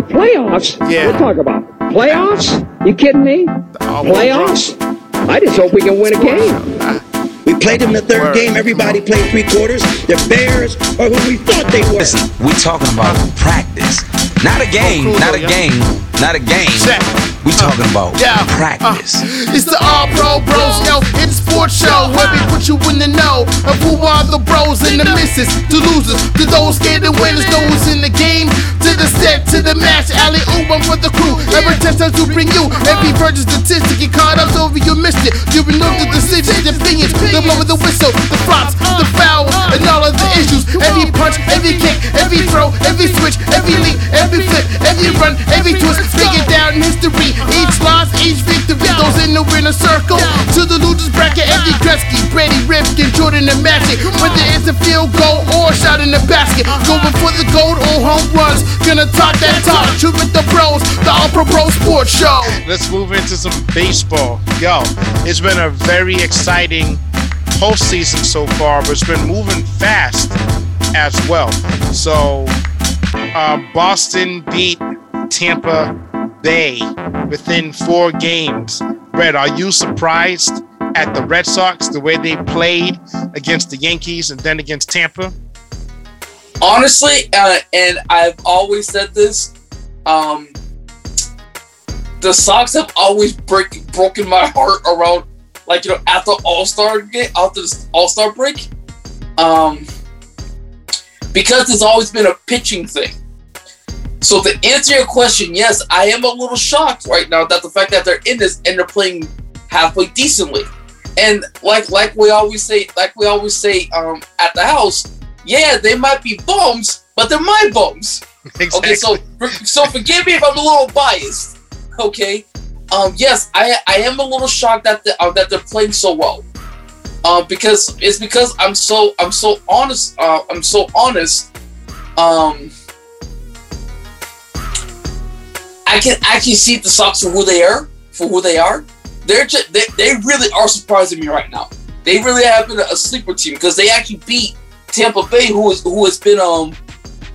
Playoffs? Yeah. What talk about? Playoffs? You kidding me? Playoffs? I just hope we can win a game. We played them the third Word. game. Everybody played three quarters. The Bears are who we thought they were. Listen, we talking about practice. Not a game, cool, not though, a yeah. game, not a game. We talking about Yeah. practice. Uh, it's the All Pro Bros, yo. It's sports show where we put you in the know of who are the bros and the misses, the losers, to those scared of winners, those in the game, to the set, to the match. Alley oop, I'm for the crew. Every touchdown to bring you every virgin statistic. You caught up over, you missed it. You know the decisions, the opinions, the blow of the whistle, the flops, the fouls, and all of the issues. Every punch, every kick, every throw, every switch, every leap, every flip, every run, every twist. Break it down in history. Each loss, each victory goes in the winner circle. To the losers bracket, every Gretzky, Brady, Ripken, Jordan, and Magic. Whether it's a field goal or a shot in the basket. Going for the gold or home runs. Gonna talk that talk. Shoot with the pros, the All Pro Pro Sports Show. Let's move into some baseball. Yo, it's been a very exciting postseason so far, but it's been moving fast as well. So, uh, Boston beat Tampa Bay within four games. Red, are you surprised at the Red Sox, the way they played against the Yankees and then against Tampa? honestly, uh, and I've always said this, um, the Sox have always break, broken my heart around, like you know, after All Star game, after the All Star break, um, because it's always been a pitching thing. So to answer your question, yes, I am a little shocked right now that the fact that they're in this and they're playing halfway decently. And like like we always say, like we always say um, at the house, yeah, they might be bums, but they're my bums. Okay, so so forgive me if I'm a little biased. Okay, um, yes, I I am a little shocked that the, uh, that they're playing so well. Um, because it's because I'm so I'm so honest. Uh, I'm so honest. Um, I can actually see the Sox for who they are. For who they are, they're just they, they really are surprising me right now. They really have been a, a sleeper team because they actually beat Tampa Bay, who is who has been um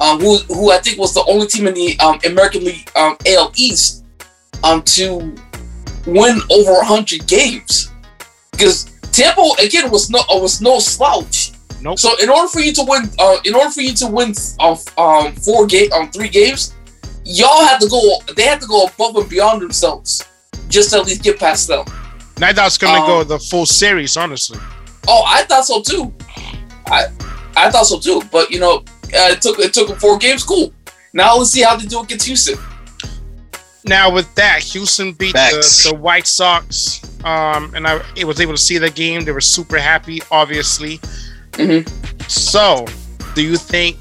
um who who I think was the only team in the um American League um AL East um to win over hundred games because Tampa again was no uh, was no slouch. Nope. So in order for you to win, uh, in order for you to win um, um four game um three games, y'all had to go. They had to go above and beyond themselves just to at least get past them. And I thought it's gonna Um, go the full series, honestly. Oh, I thought so too. I I thought so too. But you know, uh, it took it took them four games. Cool. Now let's see how they do against Houston. Now with that, Houston beat the, the White Sox, um, and I it was able to see the game. They were super happy, obviously. Mhm. So, do you think?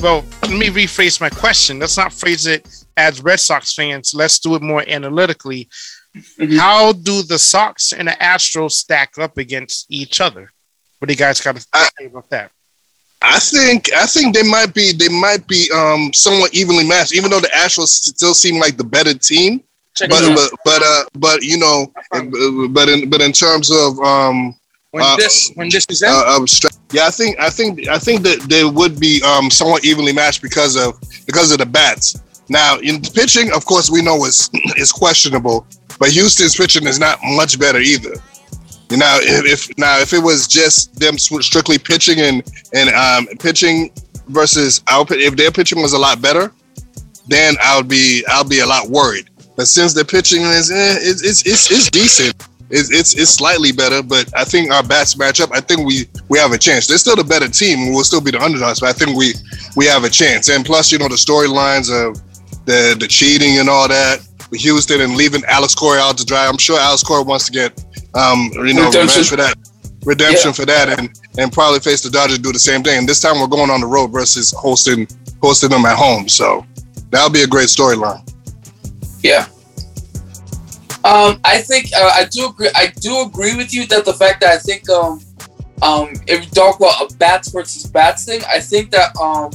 Well, let me rephrase my question. Let's not phrase it as Red Sox fans. Let's do it more analytically. Mhm. How do the Sox and the Astros stack up against each other? What do you guys got to say about that? I think I think they might be they might be um somewhat evenly matched, even though the Astros still seem like the better team. Check But but but uh but you know but in but in terms of um When Uh, this when this is uh, out, of stra- yeah I think I think I think that they would be um somewhat evenly matched because of because of the bats. Now in pitching, of course, we know is is questionable, but Houston's pitching is not much better either. Know, if, if now if it was just them strictly pitching and and um, pitching versus if their pitching was a lot better, then I would be I'll be a lot worried. But since their pitching is eh, it's, it's it's it's decent, it's, it's it's slightly better. But I think our bats match up. I think we we have a chance. They're still the better team. We'll still be the underdogs, but I think we we have a chance. And plus, you know, the storylines of the the cheating and all that with Houston and leaving Alex Cora out to dry. I'm sure Alex Cora wants to get um you know Redemption. for that redemption Yeah. for that and and probably face the Dodgers do the same thing. And this time we're going on the road versus hosting hosting them at home. So that'll be a great storyline. Yeah. Um, I think uh, I do agree. I do agree with you that the fact that I think um, um, if you talk about a bats versus bats thing, I think that um,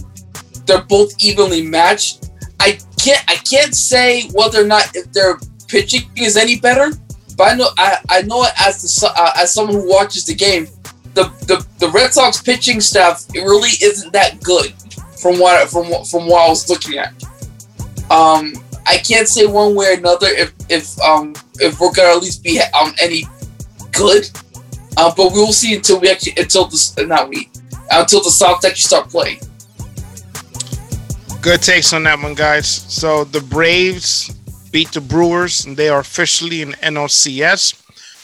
they're both evenly matched. I can't I can't say whether or not if their pitching is any better, but I know I, I know it as the uh, as someone who watches the game. The, the the Red Sox pitching staff it really isn't that good from what from from what I was looking at. Um, I can't say one way or another if if um if we're gonna at least be um any good. Uh, but we will see until we actually until this not we until the Sox actually start playing. Good takes on that one, guys. So the Braves beat the Brewers, and they are officially in NLCS.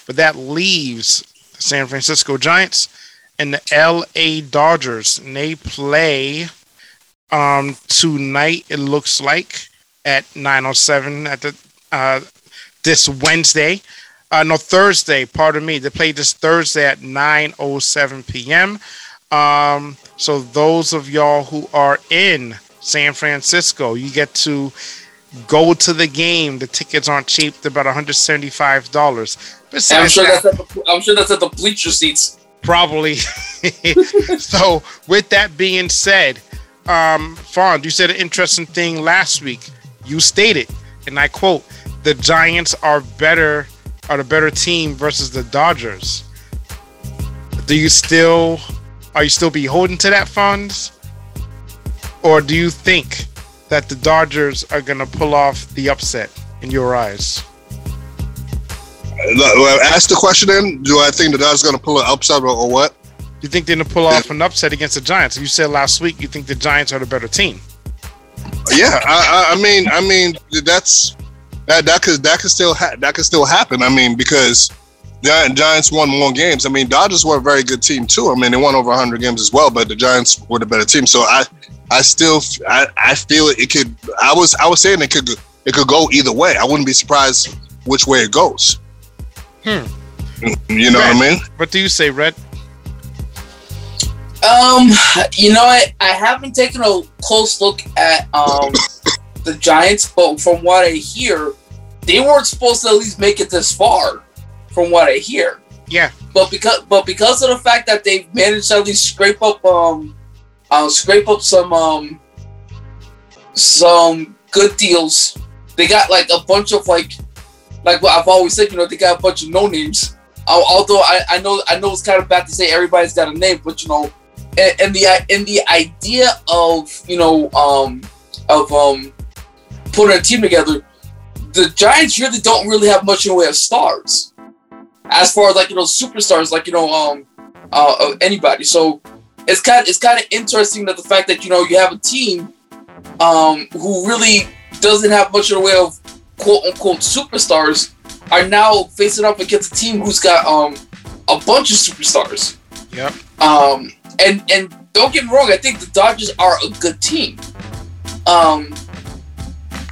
But that leaves the San Francisco Giants and the LA Dodgers, and they play um, tonight. It looks like at 9:07 at the uh, this Wednesday. Uh, no, Thursday. Pardon me. They play this Thursday at 9:07 p.m. Um, so those of y'all who are in San Francisco, you get to go to the game. The tickets aren't cheap; they're about 175 dollars. I'm sure that, that's at the, I'm sure that's at the bleacher seats. Probably. so, with that being said, um, Fonz, you said an interesting thing last week. You stated, and I quote, "The Giants are better, are the better team versus the Dodgers." Do you still, are you still beholden to that, Fonz? Or do you think that the Dodgers are going to pull off the upset in your eyes? Ask the question then. Do I think the Dodgers going to pull an upset or, or what? Do you think they're going to pull off an upset against the Giants? You said last week you think the Giants are the better team. Yeah, I, I mean, I mean that's that that could that could still ha- that could still happen. I mean, because the Giants won more games. I mean, Dodgers were a very good team too. I mean, they won over 100 games as well, but the Giants were the better team. So I I still I, I feel it could I was I was saying it could it could go either way. I wouldn't be surprised which way it goes. Hmm. You know Red, what I mean? What do you say, Red? Um, you know, I, I haven't taken a close look at um the Giants, but from what I hear, they weren't supposed to at least make it this far. From what I hear, Yeah. but because but because of the fact that they've managed to at least scrape up um uh, scrape up some um some good deals. They got like a bunch of like like what I've always said, you know, they got a bunch of no names. Uh, although I, I know I know it's kind of bad to say everybody's got a name, but you know, and, and the and the idea of you know um of um putting a team together, the Giants really don't really have much in the way of stars, as far as like you know superstars, like you know um uh anybody. So it's kind it's kind of interesting that the fact that you know you have a team um who really doesn't have much in the way of quote unquote superstars are now facing up against a team who's got um a bunch of superstars. Yep. Um, and and don't get me wrong, I think the Dodgers are a good team. Um,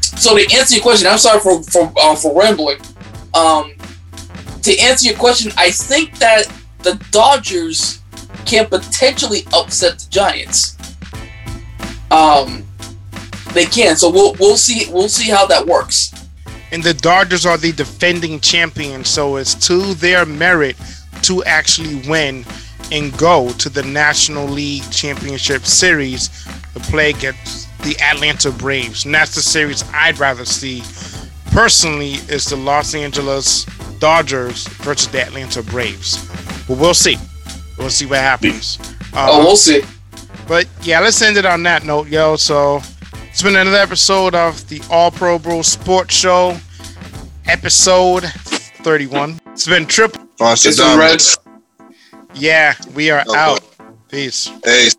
so to answer your question, I'm sorry for for uh, for rambling. Um, to answer your question, I think that the Dodgers can potentially upset the Giants. Um, they can. So we'll we'll see we'll see how that works. And the Dodgers are the defending champions, so it's to their merit to actually win and go to the National League Championship Series to play against the Atlanta Braves. And that's the series I'd rather see personally is the Los Angeles Dodgers versus the Atlanta Braves. But we'll see. We'll see what happens. oh, Uh, we'll see. but yeah, let's end it on that note, yo. So it's been another episode of the All Pro Bro Sports Show, episode 31. It's been triple. Monster It's been red. Yeah, we are Okay. out. Peace. Hey,